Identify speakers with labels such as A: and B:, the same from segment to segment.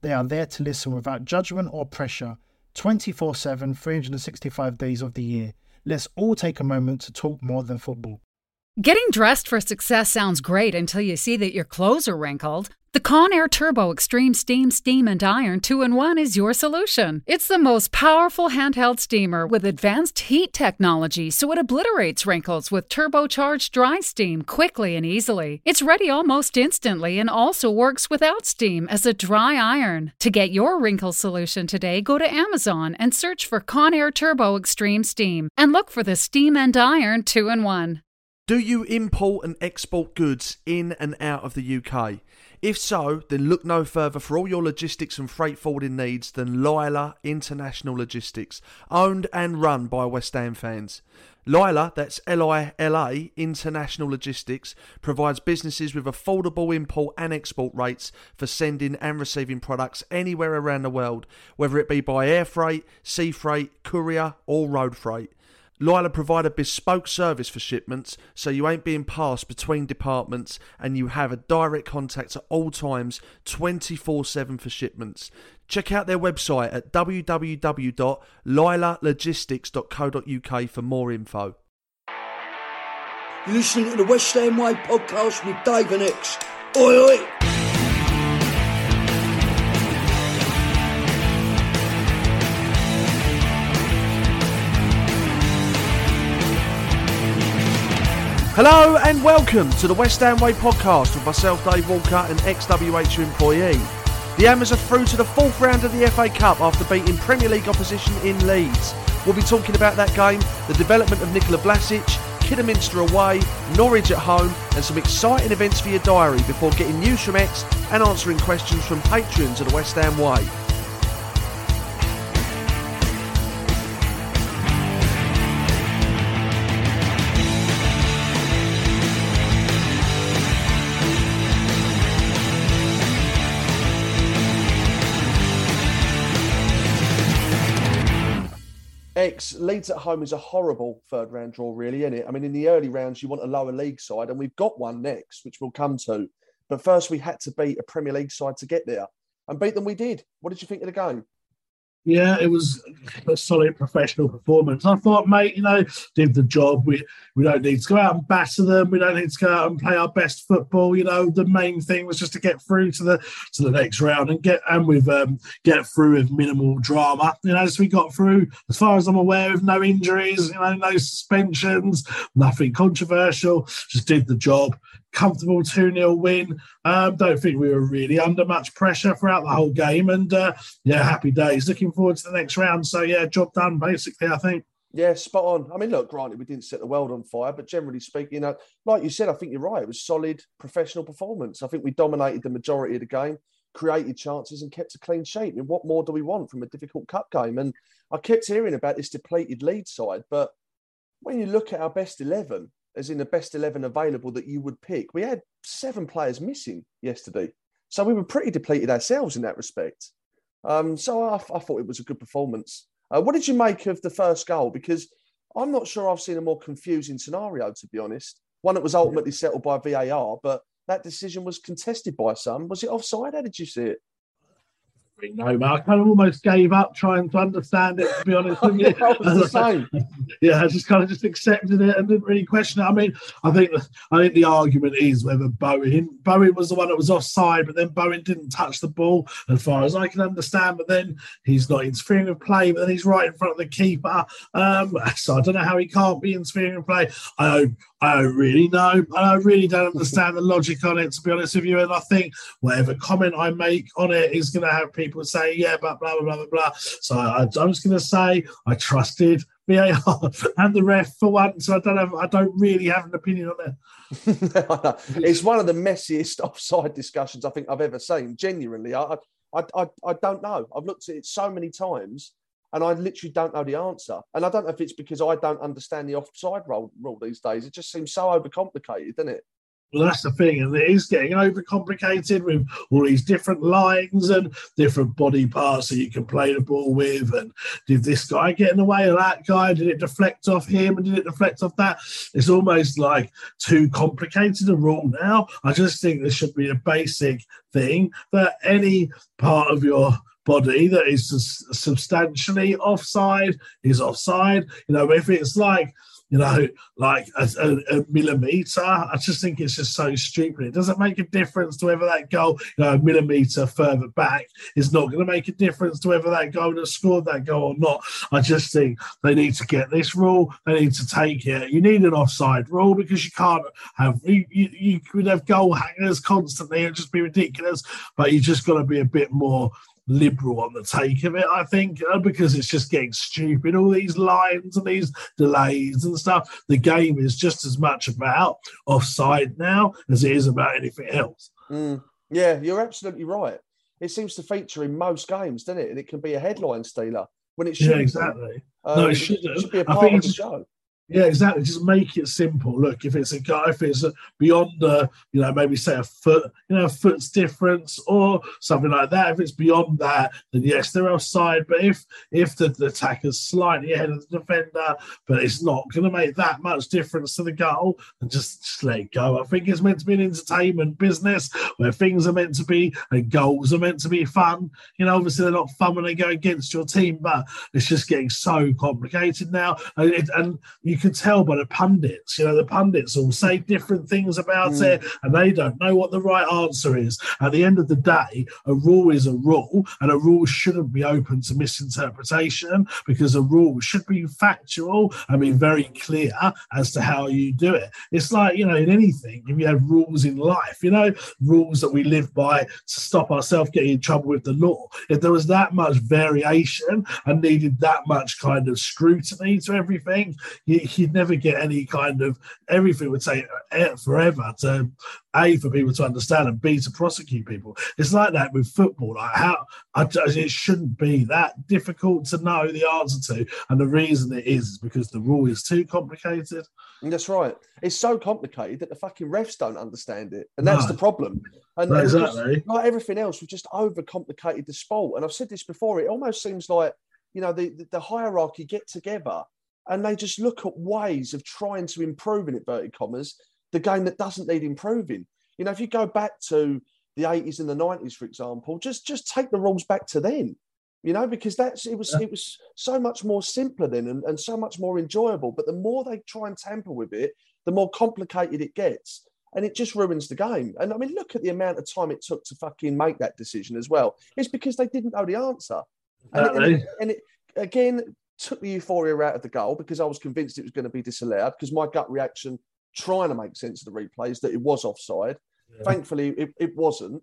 A: They are there to listen without judgment or pressure 24 7, 365 days of the year. Let's all take a moment to talk more than football.
B: Getting dressed for success sounds great until you see that your clothes are wrinkled. The Conair Turbo Extreme Steam, Steam, and Iron 2 in 1 is your solution. It's the most powerful handheld steamer with advanced heat technology, so it obliterates wrinkles with turbocharged dry steam quickly and easily. It's ready almost instantly and also works without steam as a dry iron. To get your wrinkle solution today, go to Amazon and search for Conair Turbo Extreme Steam and look for the Steam and Iron 2 in 1.
C: Do you import and export goods in and out of the UK? If so, then look no further for all your logistics and freight forwarding needs than Lila International Logistics, owned and run by West Ham fans. Lila, that's L I L A, International Logistics, provides businesses with affordable import and export rates for sending and receiving products anywhere around the world, whether it be by air freight, sea freight, courier, or road freight. Lila provide a bespoke service for shipments so you ain't being passed between departments and you have a direct contact at all times 24 7 for shipments. Check out their website at www.lilalogistics.co.uk for more info.
D: You're listening to the West Ham Way podcast with Dave and Ex. Oi, oi!
C: Hello and welcome to the West Ham Way podcast with myself, Dave Walker, and ex-WHU employee. The Hammers are through to the fourth round of the FA Cup after beating Premier League opposition in Leeds. We'll be talking about that game, the development of Nikola Vlasic, Kidderminster away, Norwich at home, and some exciting events for your diary before getting news from Ex and answering questions from patrons of the West Ham Way. Ex Leeds at home is a horrible third round draw, really, isn't it? I mean, in the early rounds, you want a lower league side, and we've got one next, which we'll come to. But first, we had to beat a Premier League side to get there, and beat them we did. What did you think of the game?
E: Yeah, it was a solid professional performance. I thought, mate, you know, did the job. We we don't need to go out and batter them. We don't need to go out and play our best football. You know, the main thing was just to get through to the to the next round and get and with um, get through with minimal drama. You know, as we got through, as far as I'm aware, with no injuries, you know, no suspensions, nothing controversial. Just did the job comfortable 2 0 win. Um, don't think we were really under much pressure throughout the whole game. And uh, yeah, happy days. Looking forward to the next round. So yeah, job done, basically, I think.
C: Yeah, spot on. I mean, look, granted, we didn't set the world on fire, but generally speaking, like you said, I think you're right. It was solid professional performance. I think we dominated the majority of the game, created chances, and kept a clean sheet. I mean, what more do we want from a difficult cup game? And I kept hearing about this depleted Leeds side, but when you look at our best 11, as in the best 11 available that you would pick. We had seven players missing yesterday. So we were pretty depleted ourselves in that respect. Um, so I, I, thought it was a good performance. Uh, what did you make of the first goal? Because I'm not sure I've seen a more confusing scenario, to be honest. One that was ultimately settled by VAR, but that decision was contested by some. Was it offside? How did you see it?
E: Really know, man. I kind of almost gave up trying to understand it. To be honest with you,
C: I the same.
E: yeah, I just kind of just accepted it and didn't really question it. I mean, I think I think the argument is whether Bowen Bowen was the one that was offside, but then Bowen didn't touch the ball, as far as I can understand. But then he's not interfering with play, but then he's right in front of the keeper. Um, so I don't know how he can't be interfering with play. I I don't really know. I really don't understand the logic on it, to be honest with you. And I think whatever comment I make on it is going to have people say, yeah, but blah, blah, blah, blah, blah. So I, I'm just going to say I trusted VAR and the ref for once. So I don't have, I don't really have an opinion on
C: it. it's one of the messiest offside discussions I think I've ever seen. Genuinely, I, I, I, I don't know. I've looked at it so many times and I literally don't know the answer. And I don't know if it's because I don't understand the offside rule, rule these days. It just seems so overcomplicated, doesn't it?
E: Well, that's the thing, and it is getting overcomplicated with all these different lines and different body parts that you can play the ball with. And did this guy get in the way of that guy? Did it deflect off him? And did it deflect off that? It's almost like too complicated a rule now. I just think there should be a basic thing that any part of your body that is substantially offside is offside. You know, if it's like you know, like a, a, a, millimeter. I just think it's just so stupid. It doesn't make a difference to whether that goal, you know, a millimeter further back is not going to make a difference to whether that goal has scored that goal or not. I just think they need to get this rule. They need to take it. You need an offside rule because you can't have you, you, you could have goal hangers constantly. It'd just be ridiculous. But you just got to be a bit more liberal on the take of it, I think, uh, because it's just getting stupid. All these lines and these delays and stuff. The game is just as much about offside now as it is about anything else.
C: Mm. Yeah, you're absolutely right. It seems to feature in most games, doesn't it? And it can be a headline stealer when it should.
E: Yeah, exactly. Um, no, it, should,
C: it should be a part of the show.
E: Yeah, exactly. Just make it simple. Look, if it's a guy, if it's beyond, a, you know, maybe say a foot, you know, a foot's difference or something like that. If it's beyond that, then yes, they're offside. But if if the, the attacker's slightly ahead of the defender, but it's not going to make that much difference to the goal, and just, just let it go. I think it's meant to be an entertainment business where things are meant to be and goals are meant to be fun. You know, obviously they're not fun when they go against your team, but it's just getting so complicated now, and, and you you can tell by the pundits. You know, the pundits all say different things about mm. it, and they don't know what the right answer is. At the end of the day, a rule is a rule, and a rule shouldn't be open to misinterpretation because a rule should be factual and be very clear as to how you do it. It's like you know, in anything, if you have rules in life, you know, rules that we live by to stop ourselves getting in trouble with the law. If there was that much variation and needed that much kind of scrutiny to everything, you, you'd never get any kind of everything would take eh, forever to a for people to understand and b to prosecute people. It's like that with football. Like how I, it shouldn't be that difficult to know the answer to, and the reason it is is because the rule is too complicated.
C: That's right. It's so complicated that the fucking refs don't understand it, and that's no. the problem. And,
E: no, exactly.
C: Just, like everything else, we've just overcomplicated the sport. And I've said this before. It almost seems like you know the, the hierarchy get together and they just look at ways of trying to improve in inverted commas the game that doesn't need improving. You know, if you go back to the 80s and the 90s, for example, just just take the rules back to then. You know, because that's it was yeah. it was so much more simpler then and, and so much more enjoyable. But the more they try and tamper with it, the more complicated it gets. And it just ruins the game. And I mean, look at the amount of time it took to fucking make that decision as well. It's because they didn't know the answer. And, and, it, and it, again, took the euphoria out of the goal because I was convinced it was going to be disallowed because my gut reaction, trying to make sense of the replays, that it was offside. Yeah. Thankfully, it, it wasn't.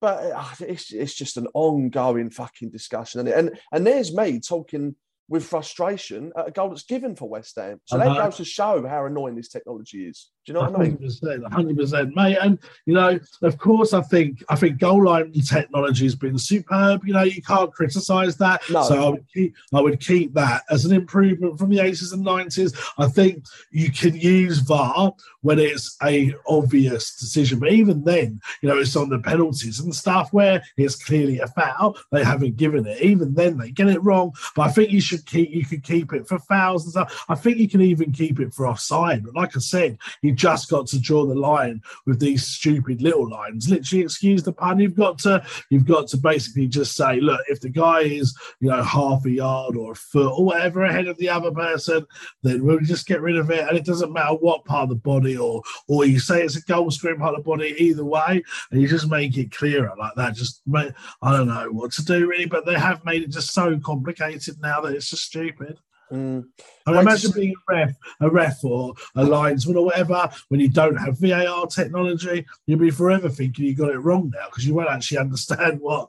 C: But uh, it's, it's just an ongoing fucking discussion. And, and, and there's me talking with frustration at a goal that's given for West Ham. So uh-huh. that goes to show how annoying this technology is. Do you know what 100%, I mean?
E: Hundred percent, mate. And you know, of course, I think I think goal line technology has been superb. You know, you can't criticise that. No. So I would keep I would keep that as an improvement from the eighties and nineties. I think you can use VAR when it's a obvious decision, but even then, you know, it's on the penalties and stuff where it's clearly a foul. They haven't given it. Even then, they get it wrong. But I think you should keep you could keep it for fouls and stuff. I think you can even keep it for offside. But like I said, you just got to draw the line with these stupid little lines. Literally, excuse the pun. You've got to you've got to basically just say, look, if the guy is you know half a yard or a foot or whatever ahead of the other person, then we'll just get rid of it, and it doesn't matter what part of the body or or you say it's a goal screen part of the body. Either way, and you just make it clearer like that. Just make, I don't know what to do really, but they have made it just so complicated now that it's just stupid.
C: Mm.
E: I imagine being a ref, a ref or a linesman or whatever when you don't have VAR technology. You'll be forever thinking you got it wrong now because you won't actually understand what.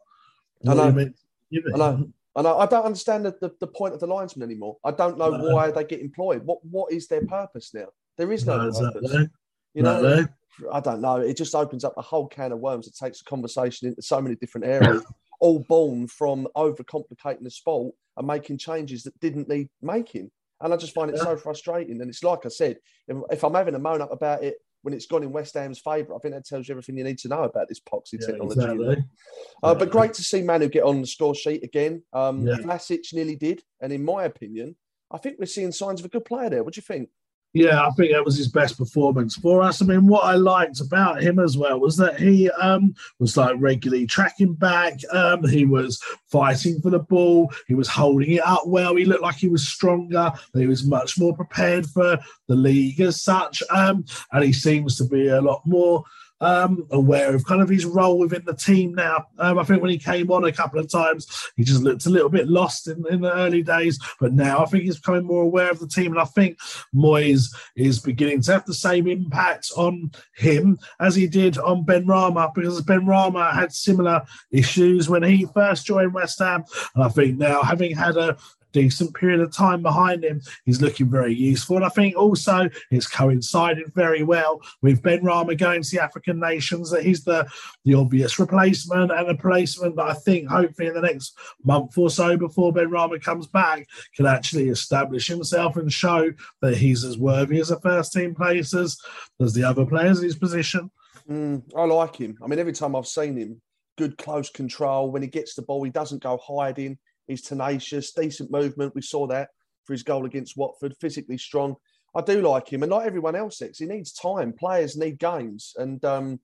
C: I know. I know. I know. I don't understand the, the, the, point of the linesman anymore. I don't know no. why they get employed. What What is their purpose now? There is no, no purpose. Exactly. You know, no. I don't know. It just opens up a whole can of worms. It takes the conversation into so many different areas, all born from overcomplicating the sport and making changes that didn't need making. And I just find it yeah. so frustrating. And it's like I said, if, if, I'm having a moan up about it when it's gone in West Ham's favour, I think that tells you everything you need to know about this poxy yeah, technology. Exactly. Uh, but great to see Manu get on the score sheet again. Um. Vlasic nearly did. And in my opinion, I think we're seeing signs of a good player there. What do you think?
E: Yeah, I think that was his best performance for us. I mean, what I liked about him as well was that he um, was like regularly tracking back. Um, he was fighting for the ball. He was holding it up well. He looked like he was stronger. He was much more prepared for the league as such. Um, and he seems to be a lot more um, aware of kind of his role within the team now. Um, I think when he came on a couple of times, he just looked a little bit lost in, in the early days, but now I think he's becoming more aware of the team. And I think Moyes is beginning to have the same impact on him as he did on Benrahma because Benrahma had similar issues when he first joined West Ham. And I think now, having had a, decent period of time behind him. He's looking very useful. And I think also it's coincided very well with Benrahma going to the African nations that he's the, the obvious replacement and a replacement that I think hopefully in the next month or so before Benrahma comes back can actually establish himself and show that he's as worthy as a first team place as, as the other players in his position.
C: Mm, I like him. I mean, every time I've seen him, good close control. When he gets the ball, he doesn't go hiding. He's tenacious, decent movement. We saw that for his goal against Watford. Physically strong. I do like him, and like everyone else, he needs time. Players need games, and um,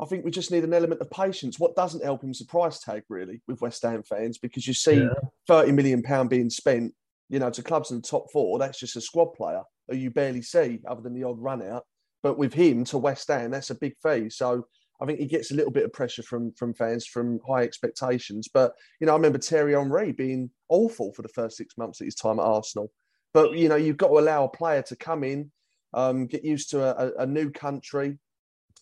C: I think we just need an element of patience. What doesn't help him is the price tag, really, with West Ham fans, because you see yeah. thirty million pound being spent, you know, to clubs in the top four. That's just a squad player who you barely see, other than the odd run out. But with him to West Ham, that's a big fee. So I think he gets a little bit of pressure from from fans from high expectations. But you know, I remember Thierry Henry being awful for the first six months of his time at Arsenal. But you know, you've got to allow a player to come in, um, get used to a, a new country,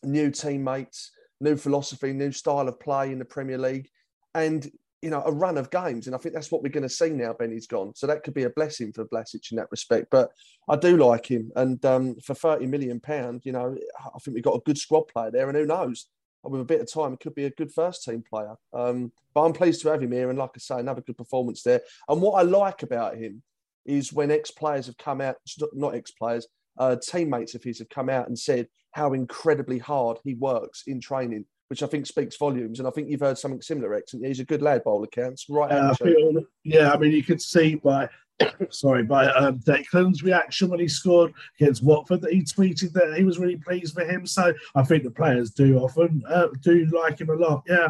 C: new teammates, new philosophy, new style of play in the Premier League, and you know, a run of games. And I think that's what we're going to see now Benny's gone. So that could be a blessing for Vlasic in that respect. But I do like him. And um, for 30 million pounds, you know, I think we've got a good squad player there. And who knows, with a bit of time, it could be a good first team player. Um, but I'm pleased to have him here. And like I say, another good performance there. And what I like about him is when ex players have come out, not ex players, uh, teammates of his have come out and said how incredibly hard he works in training which I think speaks volumes. And I think you've heard something similar, Ex. He's a good lad, bowler counts. Right.
E: Uh, I yeah, I mean, you could see by sorry by um, Declan's reaction when he scored against Watford that he tweeted that he was really pleased for him. So I think the players do often uh, do like him a lot. Yeah.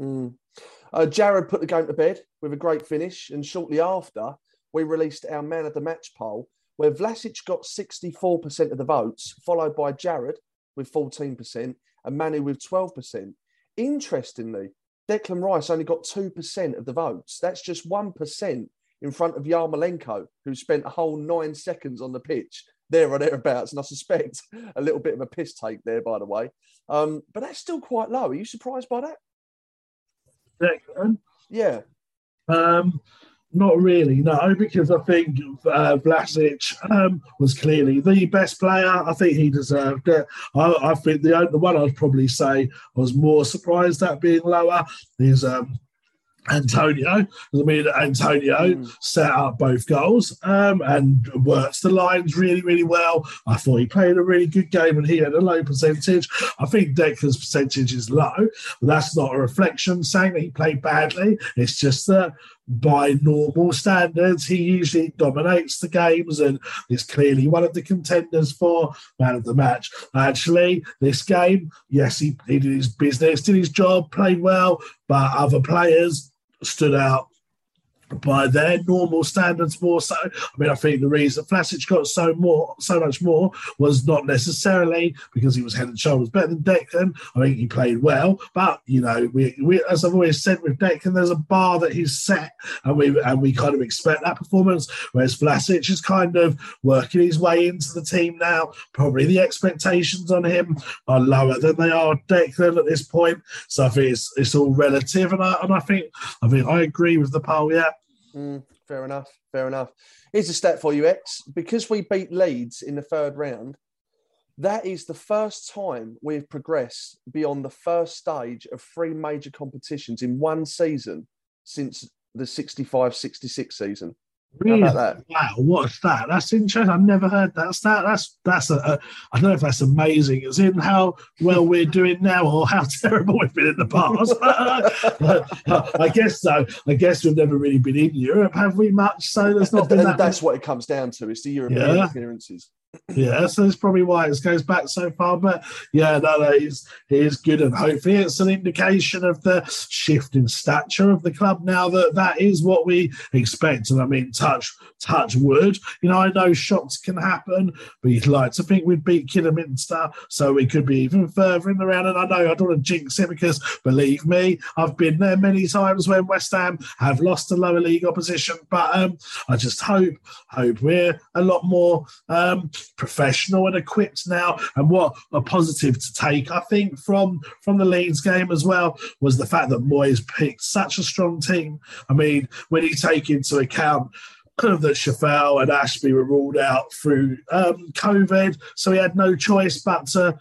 C: Mm. Uh, Jared put the game to bed with a great finish, and shortly after, we released our man of the match poll, where Vlasic got 64% of the votes, followed by Jared with 14%, and Manu with 12%. Interestingly, Declan Rice only got 2% of the votes. That's just 1% in front of Yarmolenko, who spent a whole nine seconds on the pitch, there or thereabouts. And I suspect a little bit of a piss take there, by the way. Um, but that's still quite low. Are you surprised by that?
E: Declan?
C: Yeah.
E: Um, not really, no, because I think uh, Vlasic um, was clearly the best player. I think he deserved it. I, I think the the one I'd probably say I was more surprised at being lower is um, Antonio. I mean, Antonio mm. set up both goals um, and works the lines really, really well. I thought he played a really good game and he had a low percentage. I think Declan's percentage is low, but that's not a reflection saying that he played badly. It's just that by normal standards, he usually dominates the games and is clearly one of the contenders for man of the match. Actually, this game, yes, he, he did his business, did his job, played well, but other players stood out by their normal standards more so. I mean, I think the reason Vlasic got so more, so much more was not necessarily because he was head and shoulders better than Declan. I think he played well, but you know, we, we as I've always said with Declan, there's a bar that he's set, and we and we kind of expect that performance. Whereas Vlasic is kind of working his way into the team now. Probably the expectations on him are lower than they are Declan at this point. So I think it's it's all relative, and I and I think I think I agree with the poll. Yeah.
C: Mm, fair enough. Fair enough. Here's a stat for you, Ex. Because we beat Leeds in the third round, that is the first time we've progressed beyond the first stage of three major competitions in one season since the 65 66 season.
E: Really?
C: That?
E: Wow, what's that? That's interesting. I've never heard that stat. That's that's a, a I don't know if that's amazing, as in how well we're doing now or how terrible we've been in the past. I guess so. I guess we've never really been in Europe, have we? Much so. There's not been that.
C: that's what it comes down to. It's the European
E: Yeah.
C: appearances.
E: Yeah, so that's probably why it goes back so far. But yeah, no, no, he's he is good, and hopefully it's an indication of the shift in stature of the club now that that is what we expect. And I mean, touch touch wood. You know, I know shocks can happen, but you'd like to think we'd beat Kidderminster, so we could be even further in the round. And I know I don't want to jinx it because believe me, I've been there many times when West Ham have lost to lower league opposition. But um, I just hope hope we're a lot more um, professional and equipped now. And what a positive to take, I think, from from the Leeds game as well was the fact that Moyes picked such a strong team. I mean, when you take into account that Coufal and Ashby were ruled out through um, COVID, so he had no choice but to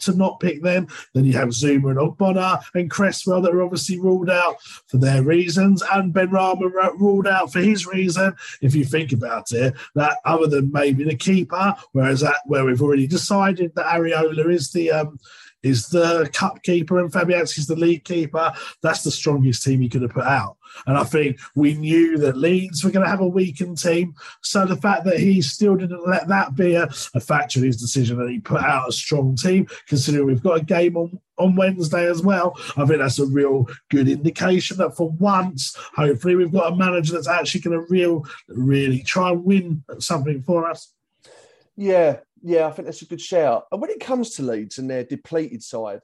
E: to not pick them. Then you have Zouma and Ogbonna and Cresswell that are obviously ruled out for their reasons, and Benrahma ruled out for his reason. If you think about it, that other than maybe the keeper, whereas that where we've already decided that Areola is the um, is the cup keeper and Fabianski's the league keeper. That's the strongest team he could have put out. And I think we knew that Leeds were going to have a weakened team. So the fact that he still didn't let that be a, a factor in his decision and he put out a strong team, considering we've got a game on, on Wednesday as well, I think that's a real good indication that for once, hopefully, we've got a manager that's actually going to real, really try and win something for us.
C: Yeah, yeah, I think that's a good shout. And when it comes to Leeds and their depleted side,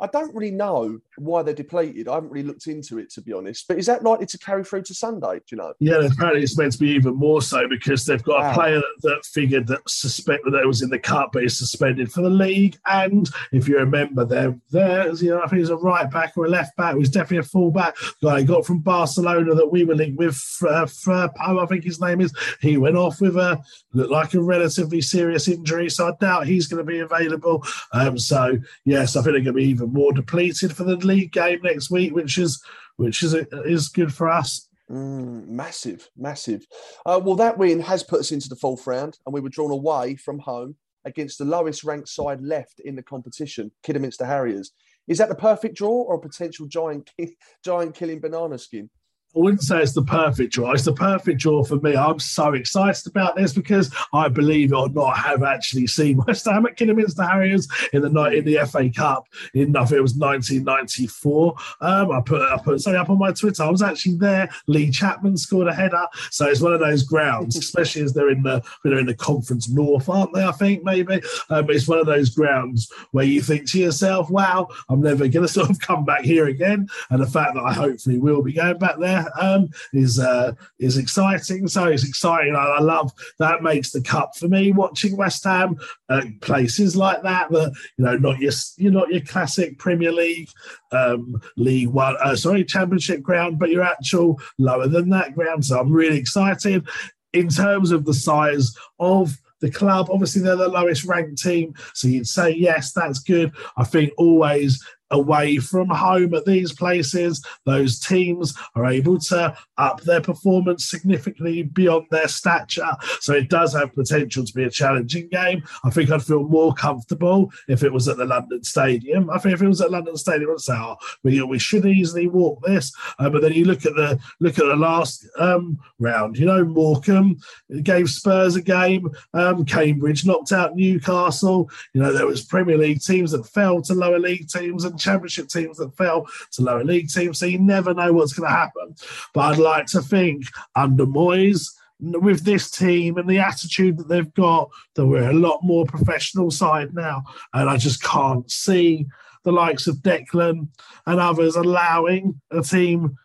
C: I don't really know why they're depleted. I haven't really looked into it, to be honest. But is that likely to carry through to Sunday? Do you know?
E: Yeah, apparently it's meant to be even more so because they've got
C: Wow.
E: a player that, that figured that suspected that it was in the cup, but is suspended for the league. And if you remember, there, there's you know, I think he's a right back or a left back. He was definitely a full back. Guy he got from Barcelona that we were linked with. Uh, Firpo, I think his name is. He went off with a looked like a relatively serious injury, so I doubt he's going to be available. Um, so yes, I think they're going to be even more depleted for the league game next week, which is which is is good for us.
C: Mm, massive, massive. Uh, well, that win has put us into the fourth round, and we were drawn away from home against the lowest ranked side left in the competition, Kidderminster Harriers. Is that the perfect draw or a potential giant, giant killing banana skin?
E: I wouldn't say it's the perfect draw. It's the perfect draw for me. I'm so excited about this because I believe it or not, have actually seen West Ham at Kidderminster Harriers in the night in the FA Cup in I think it was 1994. Um, I put I put something up on my Twitter. I was actually there. Lee Chapman scored a header, so it's one of those grounds, especially as they're in the they're in the Conference North, aren't they? I think maybe um, it's one of those grounds where you think to yourself, "Wow, I'm never going to sort of come back here again." And the fact that I hopefully will be going back there um, is uh, is exciting. So it's exciting. I, I love that makes the cup for me. Watching West Ham uh, places like that, that you know, not your you're not your classic Premier League, um, League One, uh, sorry, Championship ground, but your actual lower than that ground. So I'm really excited in terms of the size of the club. Obviously, they're the lowest ranked team, so you'd say yes, that's good. I think always away from home at these places, those teams are able to up their performance significantly beyond their stature. So it does have potential to be a challenging game. I think I'd feel more comfortable if it was at the London Stadium. I think if it was at London Stadium, I'd say, oh, we, we should easily walk this. Uh, but then you look at the look at the last um, round. You know, Morecambe gave Spurs a game. Um, Cambridge knocked out Newcastle. You know, there was Premier League teams that fell to lower league teams and Championship teams that fell to lower league teams. So you never know what's going to happen. But I'd like to think under Moyes with this team and the attitude that they've got, that we're a lot more professional side now. And I just can't see the likes of Declan and others allowing a team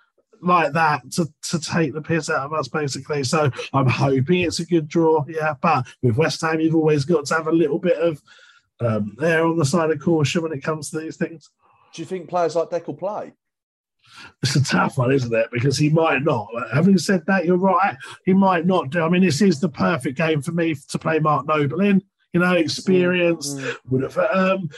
E: like that to, to take the piss out of us, basically. So I'm hoping it's a good draw, yeah. But with West Ham, you've always got to have a little bit of um, there on the side of caution when it comes to these things.
C: Do you think players like Deck will play?
E: It's a tough one, isn't it? Because he might not. Having said that, you're right. He might not do. I mean, this is the perfect game for me to play Mark Noble in. You know, experience mm-hmm. would have um,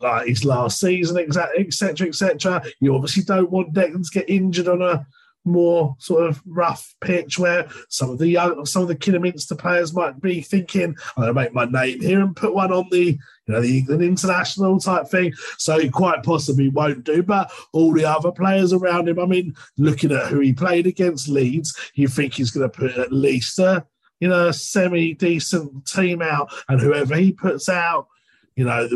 E: like his last season, etc., etc. You obviously don't want Declan to get injured on a more sort of rough pitch where some of the young, some of the Kidderminster players might be thinking, I'm going to make my name here and put one on the, you know, the England international type thing. So he quite possibly won't do. But all the other players around him, I mean, looking at who he played against Leeds, you think he's going to put at least a, you know, semi decent team out, and whoever he puts out you know,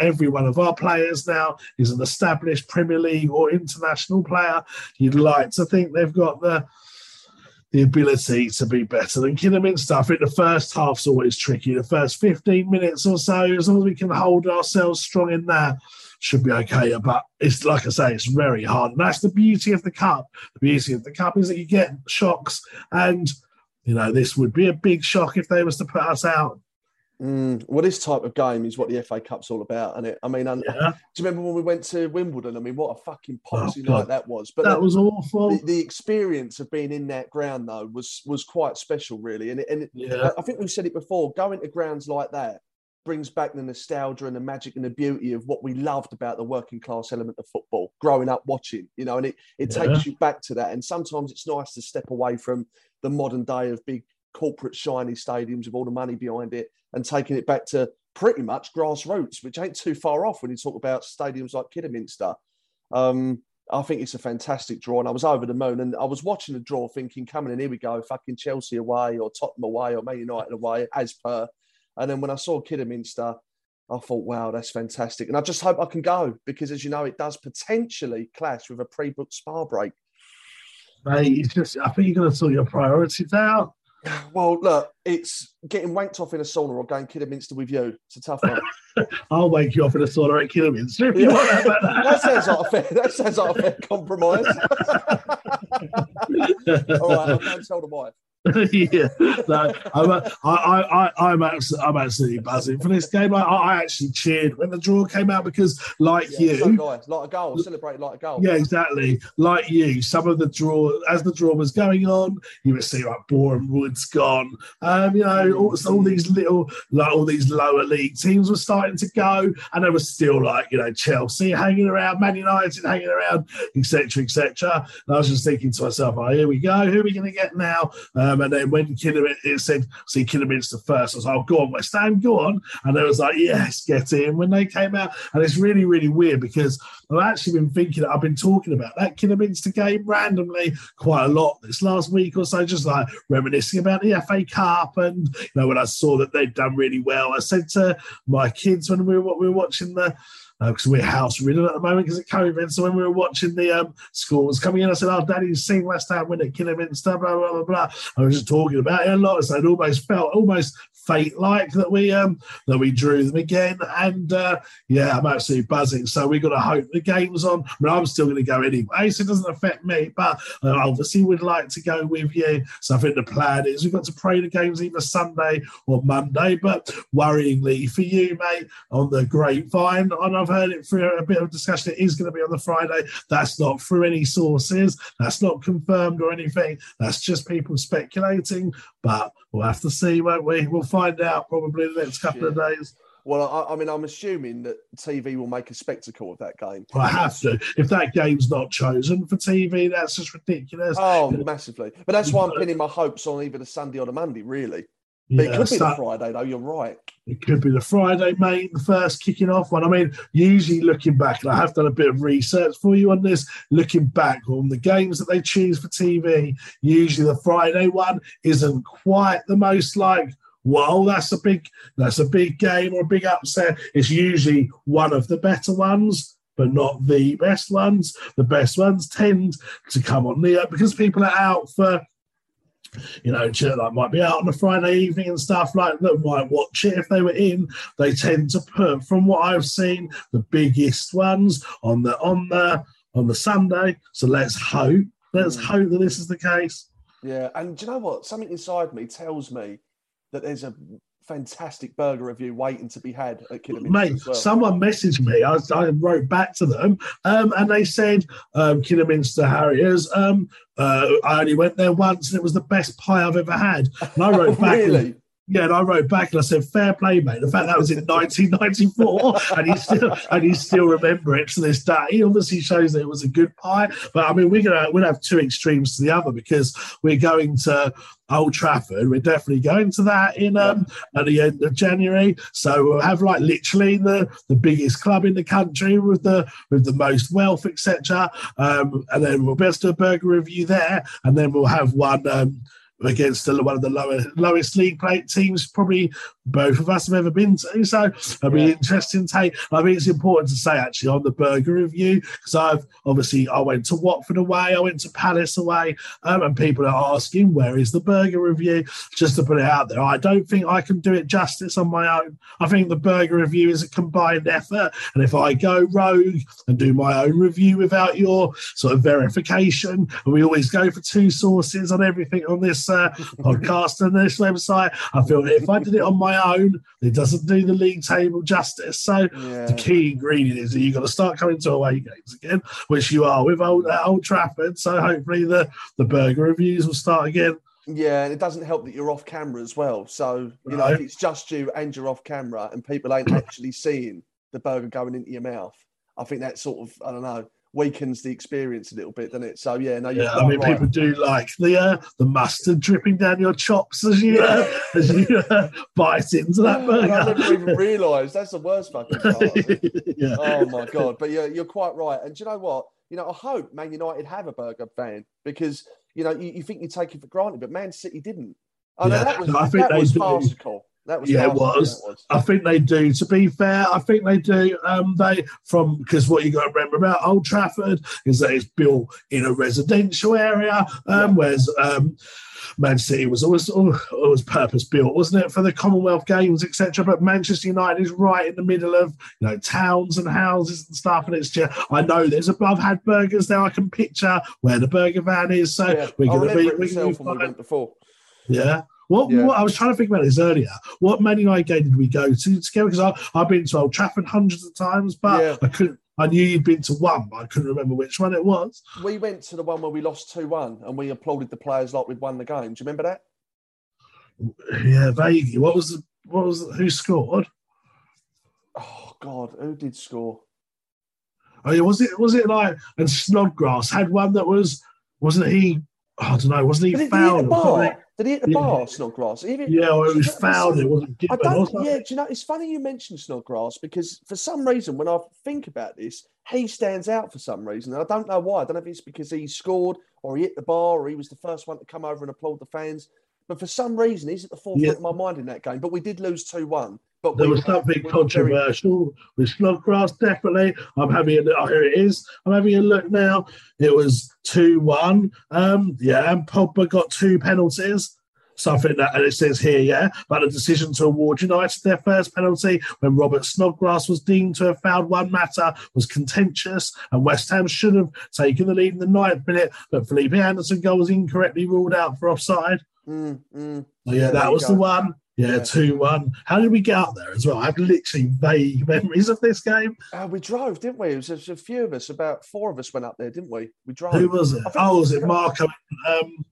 E: every one of our players now is an established Premier League or international player. You'd like to think they've got the the ability to be better than Kidderminster. I think the first half's always tricky. The first 15 minutes or so, as long as we can hold ourselves strong in that, should be okay. But it's like I say, it's very hard. And that's the beauty of the cup. The beauty of the cup is that you get shocks. And, you know, this would be a big shock if they was to put us out
C: Mm, well, this type of game is what the FA Cup's all about, and it. I mean, and, yeah. do you remember when we went to Wimbledon? I mean, what a fucking policy oh, night that was!
E: But that the, was awful.
C: The, the, experience of being in that ground, though, was was quite special, really. And and yeah. I, I think we've said it before. Going to grounds like that brings back the nostalgia and the magic and the beauty of what we loved about the working class element of football, growing up watching. You know, and it it yeah. takes you back to that. And sometimes it's nice to step away from the modern day of big corporate shiny stadiums with all the money behind it and taking it back to pretty much grassroots, which ain't too far off when you talk about stadiums like Kidderminster. Um, I think it's a fantastic draw, and I was over the moon. And I was watching the draw, thinking, "Coming in, here we go, fucking Chelsea away, or Tottenham away, or Man United away, as per." And then when I saw Kidderminster, I thought, "Wow, that's fantastic!" And I just hope I can go because, as you know, it does potentially clash with a pre-booked spa break.
E: Mate, it's just I think you're going to sort your priorities out.
C: Well, look, it's getting wanked off in a sauna or going Kidderminster with you. It's a tough one.
E: I'll wake you off in a sauna at Kidderminster. Yeah.
C: That. Uh, that. sounds like a fair. That sounds like a fair compromise. All right, I'll go and tell the wife.
E: yeah, no, I'm, I, I, I'm, absolutely, I'm absolutely buzzing for this game. I, I actually cheered when the draw came out because, like yeah, you, so
C: like a goal, celebrate like a goal.
E: Yeah, exactly. Like you, some of the draw, as the draw was going on, you would see like Boreham Wood's gone. Um, you know, all, all these little, like all these lower league teams were starting to go, and there was still like you know Chelsea hanging around, Man United hanging around, etc., etc. And I was just thinking to myself, oh, here we go. Who are we going to get now? Um, um, and then when Kidderminster, it said, see Kidderminster first, I was like, oh, go on, West Ham, go on. And they was like, yes, get in when they came out. And it's really, really weird because I've actually been thinking, I've been talking about that Kidderminster game randomly quite a lot this last week or so, just like reminiscing about the FA Cup. And, you know, when I saw that they'd done really well, I said to my kids when we were, we were watching the, because uh, we're house ridden at the moment because of COVID. So when we were watching the um, scores coming in, I said, "Oh, Daddy's seen West Ham win at Kidderminster." Blah blah blah blah. I was just talking about it a lot. So it almost felt almost fate like that we um that we drew them again. And uh, yeah, I'm absolutely buzzing. So we've got to hope the game's on. I mean, I'm still going to go anyway, so it doesn't affect me. But uh, obviously, we'd like to go with you. So I think the plan is we've got to pray the games either Sunday or Monday. But worryingly for you, mate, on the grapevine, I've heard it through a bit of discussion, it is going to be on the Friday. That's not through any sources. That's not confirmed or anything. That's just people speculating. But we'll have to see, won't we? We'll find out probably in the next couple of days.
C: Well, I, I mean, I'm assuming that TV will make a spectacle of that game.
E: I have to. If that game's not chosen for TV, that's just ridiculous.
C: Oh, massively. But that's why I'm pinning my hopes on either the Sunday or the Monday, really. But it
E: Yeah,
C: could be the Friday, though. You're right.
E: It could be the Friday, mate, the first kicking off one. I mean, usually looking back, and I have done a bit of research for you on this, looking back on the games that they choose for TV, usually the Friday one isn't quite the most like, whoa, that's a big that's a big game or a big upset. It's usually one of the better ones. But not the best ones. The best ones tend to come on the because people are out for you know, like might be out on a Friday evening and stuff like that, might watch it if they were in. They tend to put, from what I've seen, the biggest ones on the on the on the Sunday. So let's hope, let's
C: Mm.
E: hope that this is the case.
C: Yeah. And do you know what? Something inside me tells me that there's a fantastic burger review waiting to be had at Kidderminster
E: Mate,
C: well.
E: someone messaged me. I, I wrote back to them, um, and they said, um, "Kidderminster Harriers. Um, uh, I only went there once, and it was the best pie I've ever had." And I wrote back, and-
C: really?
E: Yeah, and I wrote back and I said, "Fair play, mate." The fact that was in 1994, and he still and you still remember it to this day, obviously shows that it was a good pie. But I mean, we're gonna we'll have two extremes to the other because we're going to Old Trafford. We're definitely going to that in um at the end of January. So we'll have like literally the the biggest club in the country with the with the most wealth, etc. Um, and then we'll be able to do a burger review there, and then we'll have one. Um, against the, one of the lower, lowest league play teams, probably both of us have ever been to. So it'll be
C: Yeah.
E: interesting take. I think it's important to say actually on the burger review because I've obviously I went to Watford away, I went to Palace away, um, and people are asking where is the burger review. Just to put it out there, I don't think I can do it justice on my own. I think the burger review is a combined effort, and if I go rogue and do my own review without your sort of verification, and we always go for two sources on everything on this uh, podcast and this website, I feel that if I did it on my own, it doesn't do the league table justice. So
C: Yeah.
E: the key ingredient is that you've got to start coming to away games again, which you are with old, at Old Trafford. So hopefully the, the burger reviews will start again.
C: Yeah, and it doesn't help that you're off camera as well. So, you know, if it's just you and you're off camera and people ain't actually seeing the burger going into your mouth, I think that sort of, I don't know, weakens the experience a little bit, doesn't it? So, yeah, no, you're
E: Yeah, I mean,
C: right.
E: people do like the uh, the mustard dripping down your chops as you uh, as you uh, bite into that
C: And I never
E: burger.
C: even realised that's the worst fucking part.
E: yeah.
C: Oh my god! But you're you're quite right. And do you know what? You know, I hope Man United have a burger fan because you know you, you think you take it for granted, but Man City didn't. I know
E: Yeah,
C: that was
E: I think
C: that was farcical. That was
E: Yeah, it was.
C: was.
E: I think they do. To be fair, I think they do. Um, they from because what you got to remember about Old Trafford is that it's built in a residential area, um, whereas um, Man City was always always purpose built, wasn't it, for the Commonwealth Games, etc. But Manchester United is right in the middle of you know towns and houses and stuff, and it's just I know there's a I've had burgers there. I can picture where the burger van is, so
C: Yeah,
E: we're going to be
C: it
E: we're gonna be
C: myself when we went before.
E: Yeah. What,
C: Yeah.
E: what I was trying to think about this earlier. What Man United game did we go to together? Because I've been to Old Trafford hundreds of times, but
C: Yeah.
E: I couldn't. I knew you'd been to one, but I couldn't remember which one it was.
C: We went to the one where we lost two one, and we applauded the players like we'd won the game. Do you remember that?
E: Yeah, vaguely. What was the, what was the, who scored?
C: Oh God, who did score?
E: Oh yeah, was it was it like and Snodgrass had one that was wasn't he? I don't know. Wasn't he
C: Did he, he hit
E: fouled?
C: The
E: or something?
C: bar? Did he hit the
E: Yeah.
C: bar, Snodgrass? Hit-
E: Yeah, or it was fouled. It wasn't given. or
C: don't. Yeah, do you know? It's funny you mentioned Snodgrass because for some reason, when I think about this, he stands out for some reason, and I don't know why. I don't know if it's because he scored or he hit the bar or he was the first one to come over and applaud the fans. But for some reason, he's at the forefront
E: Yeah.
C: of my mind in that game. But we did lose two one. But
E: There
C: we
E: was something
C: we were very-
E: controversial with Snodgrass, definitely. I'm having a look. Oh, here it is. I'm having a look now. It was 2 1. Um, yeah, and Pogba got two penalties. Something that, and it says here, yeah, but the decision to award United their first penalty when Robert Snodgrass was deemed to have fouled Juan Mata was contentious, and West Ham should have taken the lead in the ninth minute, but Felipe Anderson goal was incorrectly ruled out for offside.
C: Mm, mm.
E: Yeah, that was
C: go.
E: the one. Yeah. 2 1. How did we get up there as well? I have literally vague memories of this game.
C: Uh, we drove, didn't we? It was a few of us. About four of us went up there, didn't we? We drove.
E: Who was it? Oh, was it Marco and um,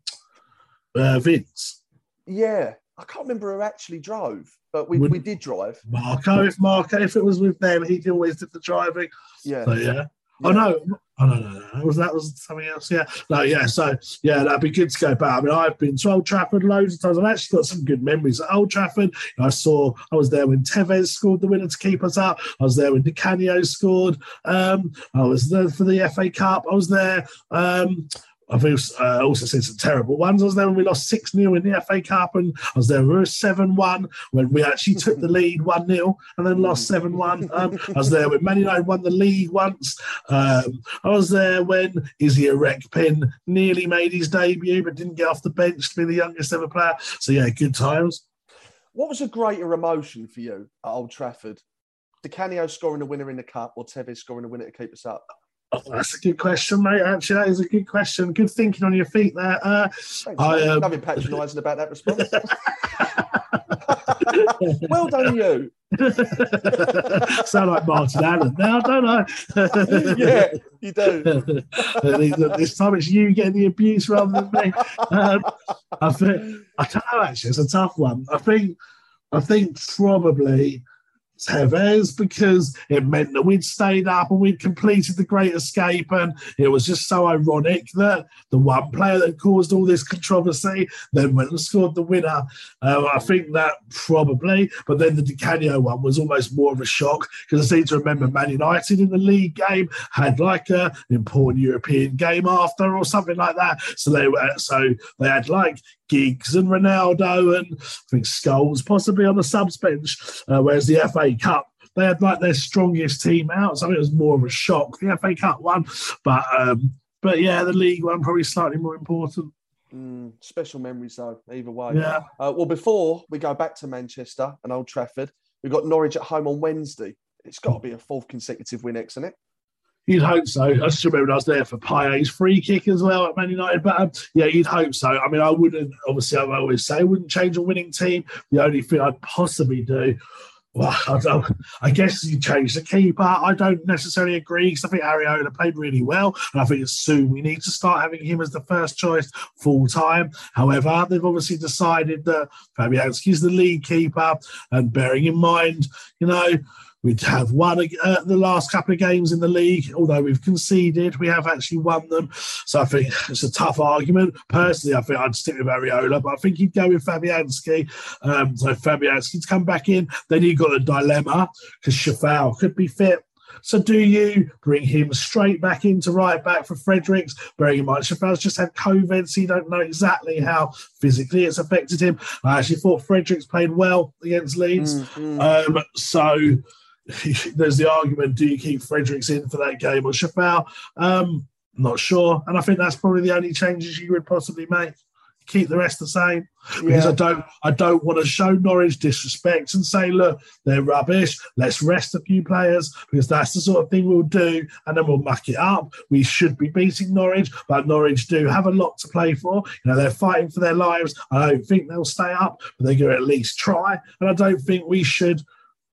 E: uh, Vince?
C: Yeah, I can't remember who actually drove, but we, we did drive.
E: Marco, if Marco, if it was with them, he always did the driving.
C: Yeah.
E: So yeah. Oh no, oh no, no, no. Was that was something else? Yeah, no, yeah. So yeah, that'd be good to go back. I mean, I've been to Old Trafford loads of times. I've actually got some good memories at Old Trafford. I saw, I was there when Tevez scored the winner to keep us up. I was there when Di Canio scored. Um, I was there for the FA Cup. I was there. Um, I've also, uh, also seen some terrible ones. I was there when we lost 6 0 in the FA Cup, and I was there when we were 7 1 when we actually took the lead 1 0 and then lost 7 1. Um, I was there when Man United won the league once. Um, I was there when Izzy Erekpin nearly made his debut but didn't get off the bench to be the youngest ever player. So, yeah, good times.
C: What was a greater emotion for you at Old Trafford? Di Canio scoring a winner in the cup or Tevez scoring a winner to keep us up?
E: Oh, that's a good question, mate. Actually, that is a good question. Good thinking on your feet there. Uh,
C: Thanks,
E: I, um,
C: Nothing patronising about that response. well done, you.
E: Sound like Martin Allen now, don't I?
C: yeah, you do.
E: this time it's you getting the abuse rather than me. Um, I think I don't know. Actually, it's a tough one. I think I think probably Tevez because it meant that we'd stayed up and we'd completed the Great Escape, and it was just so ironic that the one player that caused all this controversy then went and scored the winner. Um, I think that probably, but then the Di Canio one was almost more of a shock because I seem to remember Man United in the league game had like a, an important European game after or something like that. So they were so they had like Giggs and Ronaldo and I think Scholes possibly on the subs bench, uh, whereas the FA Cup. They had like their strongest team out, so it was more of a shock. The FA Cup one, but um, but yeah, the league one probably slightly more important.
C: Mm, special memories, though, either way.
E: Yeah.
C: Uh, well, before we go back to Manchester and Old Trafford, we've got Norwich at home on Wednesday. It's got to be a fourth consecutive win, isn't it?
E: You'd hope so. I just remember I was there for Payet's free kick as well at Man United. But um, yeah, you'd hope so. I mean, I wouldn't, obviously, I always say, I wouldn't change a winning team. The only thing I'd possibly do, well, I, I guess you change the keeper. I don't necessarily agree because I think Areola played really well. And I think soon we need to start having him as the first choice full time. However, they've obviously decided that Fabianski is the lead keeper. And bearing in mind, you know, We'd have won uh, the last couple of games in the league, although we've conceded, we have actually won them. So I think it's a tough argument. Personally, I think I'd stick with Areola, but I think he'd go with Fabianski. Um, so Fabianski's come back in. Then you've got a dilemma because Coufal could be fit. So do you bring him straight back into right back for Fredericks? Bearing in mind, just had COVID, so you don't know exactly how physically it's affected him. I actually thought Fredericks played well against Leeds. Um, so there's the argument: do you keep Fredericks in for that game or Coufal? Um, not sure, and I think that's probably the only changes you would possibly make. Keep the rest the same because
C: Yeah.
E: I don't I don't want to show Norwich disrespect and say, look, they're rubbish. Let's rest a few players because that's the sort of thing we'll do, and then we'll muck it up. We should be beating Norwich, but Norwich do have a lot to play for. You know, they're fighting for their lives. I don't think they'll stay up, but they're going to at least try. And I don't think we should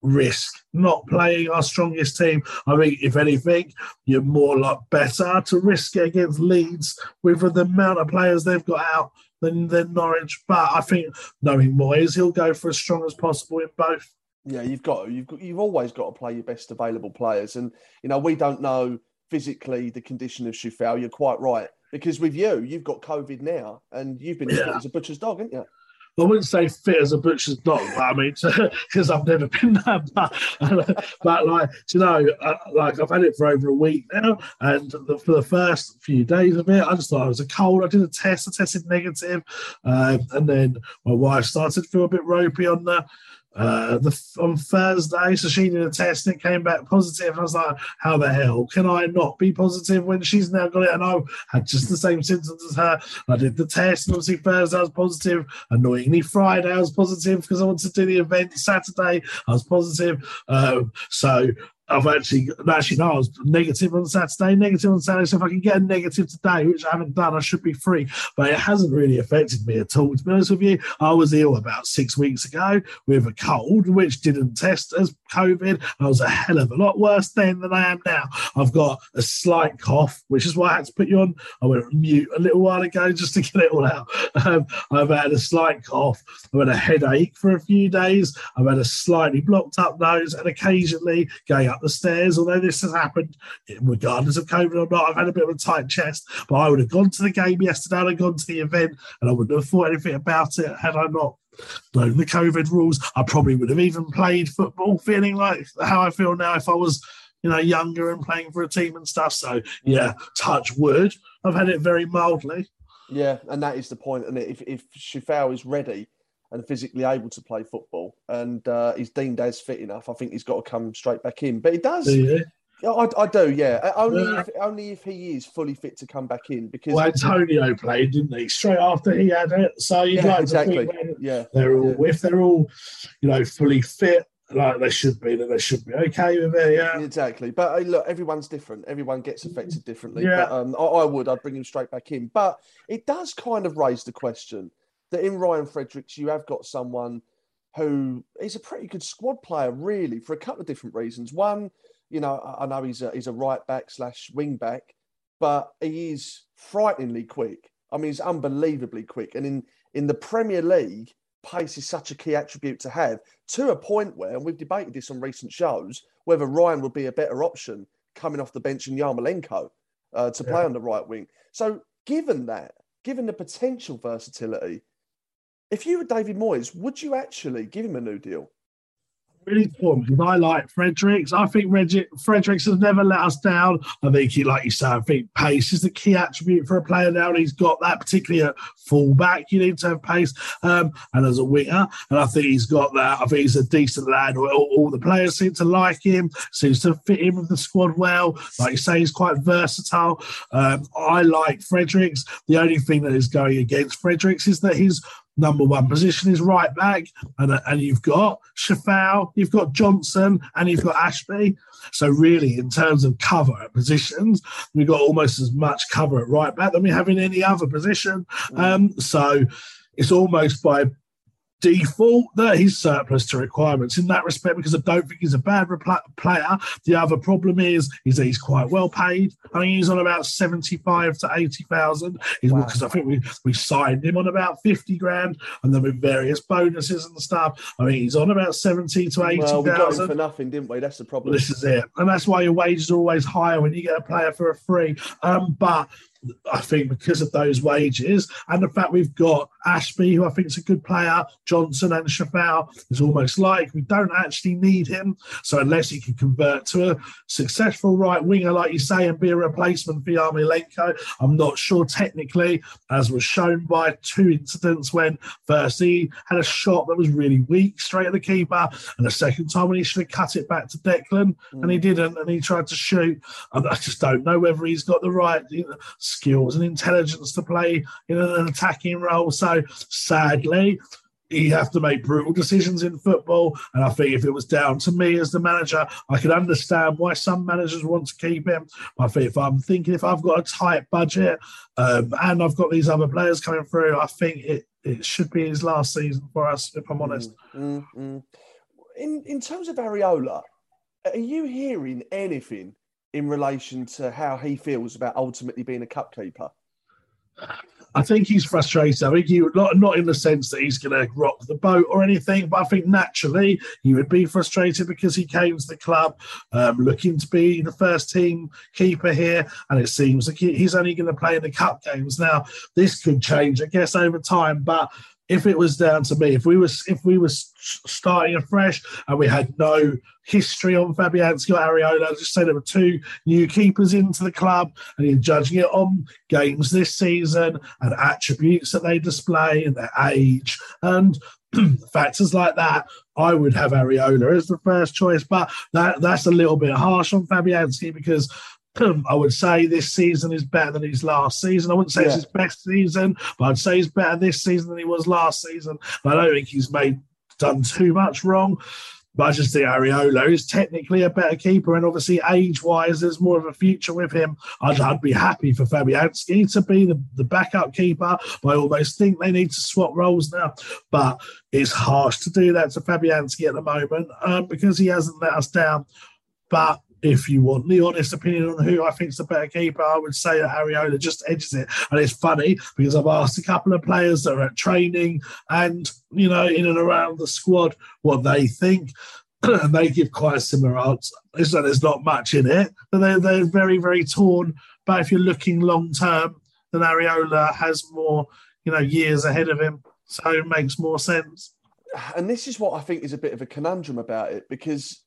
E: risk not playing our strongest team. I mean, if anything, you're more like better to risk it against Leeds with the amount of players they've got out than, than Norwich. But I think knowing Moyes, he'll go for as strong as possible in both.
C: Yeah, you've got you've got, you've always got to play your best available players, and you know we don't know physically the condition of Coufal. You're quite right because with you, you've got COVID now, and you've been
E: Yeah.
C: as a butcher's dog, haven't you?
E: I wouldn't say fit as a butcher's dog, but I mean, because I've never been that. But, but like, you know, uh, like I've had it for over a week now, and the, for the first few days of it, I just thought it was a cold. I did a test, I tested negative, um, and then my wife started to feel a bit ropey on the. Uh, the on Thursday, so she did a test and it came back positive. I was like, "How the hell can I not be positive when she's now got it?" And I had just the same symptoms as her. I did the test, and obviously Thursday I was positive. Annoyingly, Friday I was positive because I wanted to do the event. Saturday I was positive. Um, so I've actually actually no, I was negative on Saturday, negative on Saturday. So if I can get a negative today, which I haven't done, I should be free. But it hasn't really affected me at all. To be honest with you, I was ill about six weeks ago with a cold, which didn't test as COVID. I was a hell of a lot worse then than I am now. I've got a slight cough, which is why I had to put you on. I went mute a little while ago just to get it all out. Um, I've had a slight cough. I've had a headache for a few days. I've had a slightly blocked up nose, and occasionally going up the stairs, although this has happened regardless of COVID or not. I've had a bit of a tight chest, but I would have gone to the game yesterday, have gone to the event, and I wouldn't have thought anything about it had I not known the COVID rules. I probably would have even played football feeling like how I feel now if I was, you know, younger and playing for a team and stuff. So, yeah, touch wood. I've had it very mildly.
C: Yeah, and that is the point. And if if Coufal is ready, and physically able to play football, and uh, he's deemed as fit enough, I think he's got to come straight back in. But he does.
E: Yeah.
C: I, I do, yeah. Only yeah. if only if he is fully fit to come back in. Because
E: well, Antonio played, didn't he? Straight after he had it. So you'd yeah, like exactly. to think yeah. they're all yeah. if they're all, you know, fully fit like they should be, that they should be okay with it. Yeah,
C: exactly. But look, everyone's different. Everyone gets affected differently. Yeah. But, um, I, I, would. I'd bring him straight back in. But it does kind of raise the question that in Ryan Fredericks, you have got someone who is a pretty good squad player, really, for a couple of different reasons. One, you know, I know he's a, he's a right back slash wing back, but he is frighteningly quick. I mean, he's unbelievably quick. And in, in the Premier League, pace is such a key attribute to have to a point where, and we've debated this on recent shows, whether Ryan would be a better option coming off the bench in Yarmolenko uh, to play yeah. on the right wing. So, given that, given the potential versatility, if you were David Moyes, would you actually give him a new deal?
E: really because I like Fredericks. I think Fredericks has never let us down. I think he, like you say, I think pace is the key attribute for a player now, and he's got that, particularly at fullback. You need to have pace, um, and as a winger, and I think he's got that. I think he's a decent lad. All, all, the players seem to like him. Seems to fit in with the squad well. Like you say, he's quite versatile. Um, I like Fredericks. The only thing that is going against Fredericks is that he's number one position is right back, and, and you've got Coufal, you've got Johnson, and you've got Ashby. So really, in terms of cover at positions, we've got almost as much cover at right back than we have in any other position. Mm. Um, so it's almost by default that he's surplus to requirements in that respect because I don't think he's a bad player. The other problem is is that he's quite well paid. I mean, he's on about seventy-five to eighty thousand. Wow. Because I think we we signed him on about fifty grand, and then with various bonuses and stuff. I mean, he's on about seventy to eighty thousand. Well, we got
C: him for nothing, didn't we? That's the problem.
E: This is it, and that's why your wages are always higher when you get a player for a free. Um, but I think because of those wages and the fact we've got Ashby, who I think is a good player, Johnson and Coufal, it's almost like we don't actually need him. So unless he can convert to a successful right winger, like you say, and be a replacement for Yarmolenko, I'm not sure technically, as was shown by two incidents when first he had a shot that was really weak straight at the keeper, and the second time when he should have cut it back to Declan, mm. and he didn't, and he tried to shoot. And I just don't know whether he's got the right you know, skills and intelligence to play in an attacking role. So sadly, you have to make brutal decisions in football. And I think if it was down to me as the manager, I could understand why some managers want to keep him. I think if I'm thinking if I've got a tight budget um, and I've got these other players coming through, I think it, it should be his last season for us, if I'm honest.
C: Mm-hmm. In in terms of Areola, are you hearing anything in relation to how he feels about ultimately being a cup keeper?
E: I think he's frustrated. I think he not not in the sense that he's going to rock the boat or anything, but I think naturally he would be frustrated because he came to the club um, looking to be the first team keeper here, and it seems like he's only going to play in the cup games. Now this could change, I guess, over time, but if it was down to me, if we was if we was starting afresh and we had no history on Fabianski or Areola, just say there were two new keepers into the club and you're judging it on games this season and attributes that they display and their age and factors like that, I would have Areola as the first choice. But that that's a little bit harsh on Fabianski because I would say this season is better than his last season. I wouldn't say yeah. it's his best season, but I'd say he's better this season than he was last season. But I don't think he's made done too much wrong. But I just think Areola is technically a better keeper, and obviously age-wise, there's more of a future with him. I'd, I'd be happy for Fabianski to be the, the backup keeper. I almost think they need to swap roles now, but it's harsh to do that to Fabianski at the moment um, because he hasn't let us down. But if you want the honest opinion on who I think is the better keeper, I would say that Areola just edges it. And it's funny because I've asked a couple of players that are at training and, you know, in and around the squad what they think. and they give quite a similar answer. It's So there's not much in it, but they're, they're very, very torn. But if you're looking long term, then Areola has more, you know, years ahead of him. So it makes more sense.
C: And this is what I think is a bit of a conundrum about it because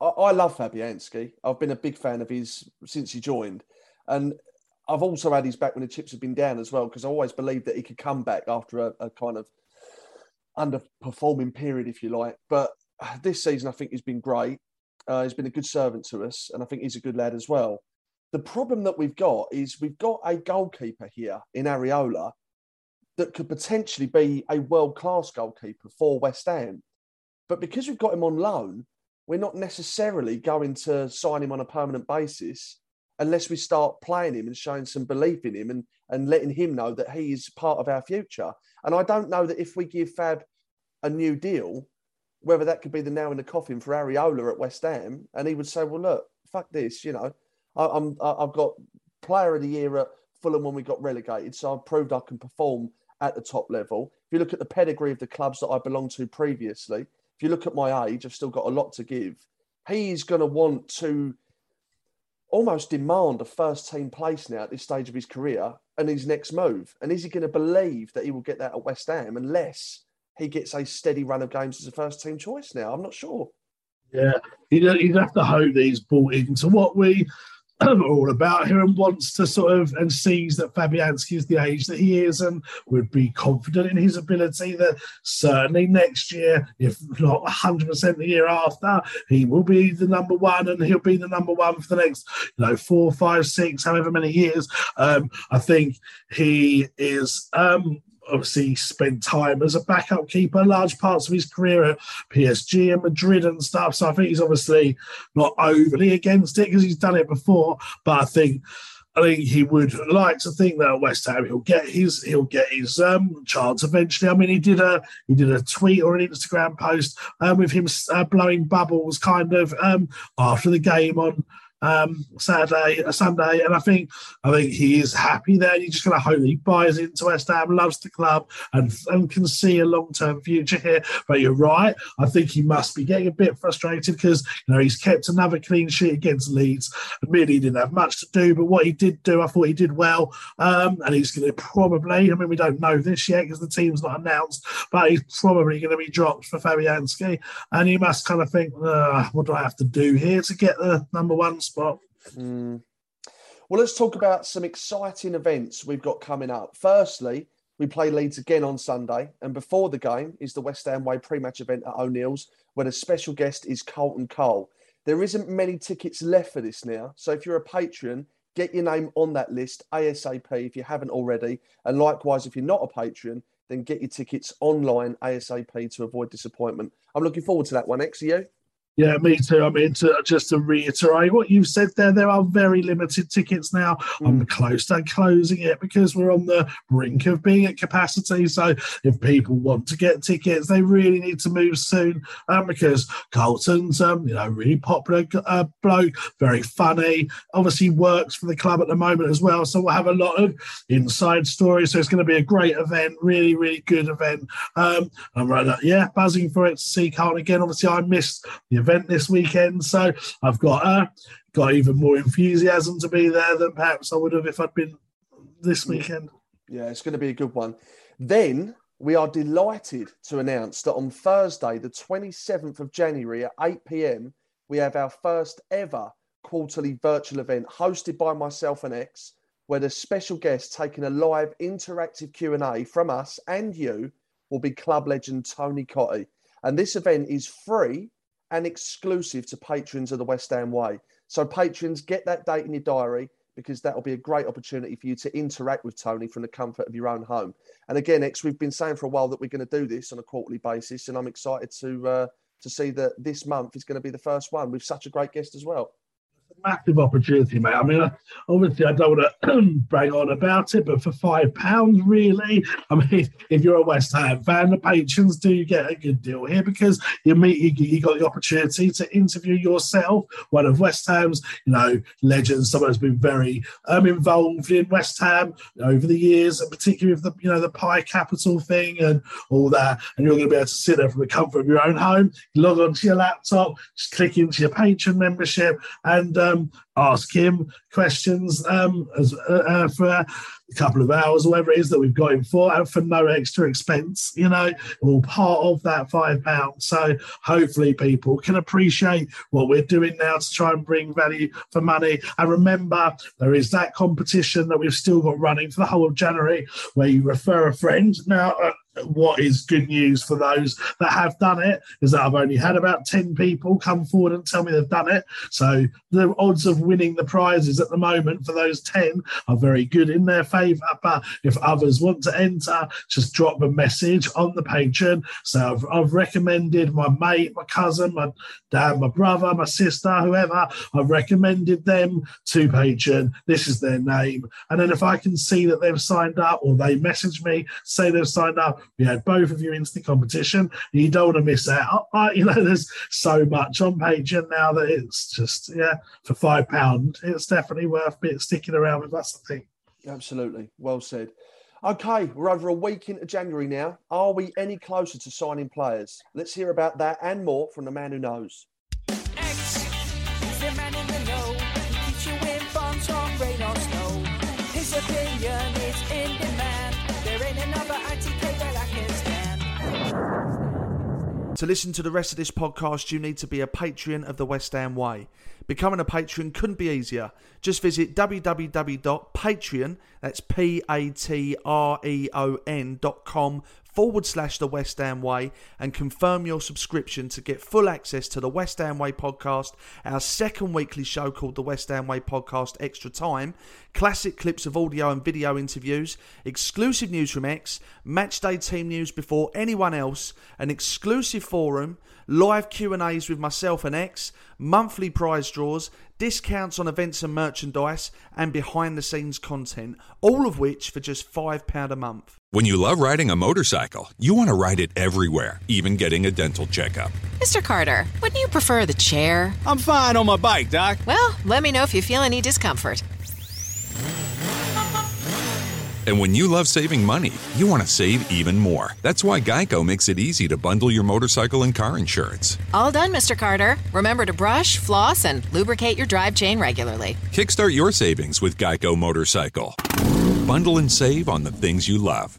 C: I, love Fabianski. I've been a big fan of his since he joined. And I've also had his back when the chips have been down as well, because I always believed that he could come back after a, a kind of underperforming period, if you like. But this season, I think he's been great. Uh, he's been a good servant to us, and I think he's a good lad as well. The problem that we've got is we've got a goalkeeper here in Areola that could potentially be a world class goalkeeper for West Ham. But because we've got him on loan, we're not necessarily going to sign him on a permanent basis unless we start playing him and showing some belief in him and, and letting him know that he is part of our future. And I don't know that if we give Fab a new deal, whether that could be the nail in the coffin for Areola at West Ham, and he would say, "Well, look, fuck this, you know, I, I'm I've got Player of the Year at Fulham when we got relegated, so I've proved I can perform at the top level. If you look at the pedigree of the clubs that I belonged to previously, you look at my age, I've still got a lot to give. He's going to want to almost demand a first team place now at this stage of his career and his next move. And is he going to believe that he will get that at West Ham unless he gets a steady run of games as a first team choice now? I'm not sure.
E: Yeah, he'd have to hope that he's bought into what we all about here and wants to sort of and sees that Fabianski is the age that he is and would be confident in his ability that certainly next year, if not 100% the year after, he will be the number one and he'll be the number one for the next, you know, four, five, six, however many years. Um, I think he is. Um, obviously spent time as a backup keeper large parts of his career at PSG and Madrid and stuff. So I think he's obviously not overly against it because he's done it before. But I think I think he would like to think that at West Ham he'll get his he'll get his um, chance eventually. I mean, he did a he did a tweet or an Instagram post um, with him uh, blowing bubbles, kind of um, after the game on um, Saturday, Sunday, and I think I think he is happy there. You're just going to hope he buys into West Ham, loves the club, and and can see a long term future here. But you're right. I think he must be getting a bit frustrated because you know he's kept another clean sheet against Leeds. Admittedly, he didn't have much to do, but what he did do, I thought he did well. Um, and he's going to probably. I mean, we don't know this yet because the team's not announced, but he's probably going to be dropped for Fabianski, and he must kind of think, what do I have to do here to get the number one spot? Spot.
C: Mm. Well, let's talk about some exciting events we've got coming up. Firstly, we play Leeds again on Sunday, and before the game is the West Ham Way pre-match event at O'Neill's, where the special guest is Carlton Cole. There isn't many tickets left for this now, so if you're a patron, get your name on that list ASAP if you haven't already, and likewise, if you're not a patron, then get your tickets online ASAP to avoid disappointment. I'm looking forward to that one. Ex, are you?
E: Yeah, me too. I mean, to, just to reiterate what you've said there, there are very limited tickets now. Mm. I'm close to closing it because we're on the brink of being at capacity. So if people want to get tickets, they really need to move soon um, because Carlton's, um, you know, really popular uh, bloke, very funny, obviously works for the club at the moment as well. So we'll have a lot of inside stories. So it's going to be a great event, really, really good event. Um, I'm right, yeah, buzzing for it to see Carlton again. Obviously, I missed the event this weekend. So I've got uh, got even more enthusiasm to be there than perhaps I would have if I'd been this weekend.
C: Yeah, it's going to be a good one. Then we are delighted to announce that on Thursday, the 27th of January at 8 pm, we have our first ever quarterly virtual event hosted by myself and Ex, where the special guest taking a live interactive Q&A from us and you will be club legend Tony Cottee. And this event is free and exclusive to patrons of the West Ham Way. So, patrons, get that date in your diary because that will be a great opportunity for you to interact with Tony from the comfort of your own home. And again, Ex, we've been saying for a while that we're going to do this on a quarterly basis, and I'm excited to uh, to see that this month is going to be the first one with such a great guest as well
E: massive opportunity, mate. I mean, obviously, I don't want to brag on about it, but for five pounds, really, I mean, if you're a West Ham fan, the patrons do you get a good deal here because you meet you, you got the opportunity to interview yourself, one of West Ham's, you know, legends, someone who's been very um, involved in West Ham over the years, and particularly with the you know the Pie Capital thing and all that, and you're going to be able to sit there from the comfort of your own home, log onto your laptop, just click into your patron membership, and um, ask him questions um, as, uh, uh, for a couple of hours, or whatever it is that we've got him for, and for no extra expense, you know, all part of that five pounds. So hopefully people can appreciate what we're doing now to try and bring value for money. And remember, there is that competition that we've still got running for the whole of January where you refer a friend. Now, uh, what is good news for those that have done it is that I've only had about 10 people come forward and tell me they've done it. So the odds of winning the prizes at the moment for those 10 are very good in their favour. But if others want to enter, just drop a message on the Patreon. So I've, I've recommended my mate, my cousin, my dad, my brother, my sister, whoever, I've recommended them to Patreon. This is their name. And then if I can see that they've signed up or they message me, say they've signed up, we had both of you the competition. You don't want to miss out. I, you know, there's so much on Patreon now that it's just yeah for five pound. It's definitely worth sticking around with. That's the thing.
C: Absolutely, well said. Okay, we're over a week into January now. Are we any closer to signing players? Let's hear about that and more from the man who knows. To listen to the rest of this podcast, you need to be a patron of the West Ham Way. Becoming a patron couldn't be easier. Just visit www.patreon, that's P-A-T-R-E-O-N dot com forward slash the West Ham Way and confirm your subscription to get full access to the West Ham Way podcast, our second weekly show called the West Ham Way Podcast Extra Time, classic clips of audio and video interviews, exclusive news from Ex, matchday team news before anyone else, an exclusive forum, live Q&As with myself and Ex, monthly prize draws, discounts on events and merchandise, and behind the scenes content, all of which for just £5 a month.
F: When you love riding a motorcycle, you want to ride it everywhere, even getting a dental checkup.
G: Mr. Carter, wouldn't you prefer the chair?
H: I'm fine on my bike, Doc.
G: Well, let me know if you feel any discomfort.
F: And when you love saving money, you want to save even more. That's why Geico makes it easy to bundle your motorcycle and car insurance.
G: All done, Mr. Carter. Remember to brush, floss, and lubricate your drive chain regularly.
F: Kickstart your savings with Geico Motorcycle. Bundle and save on the things you love.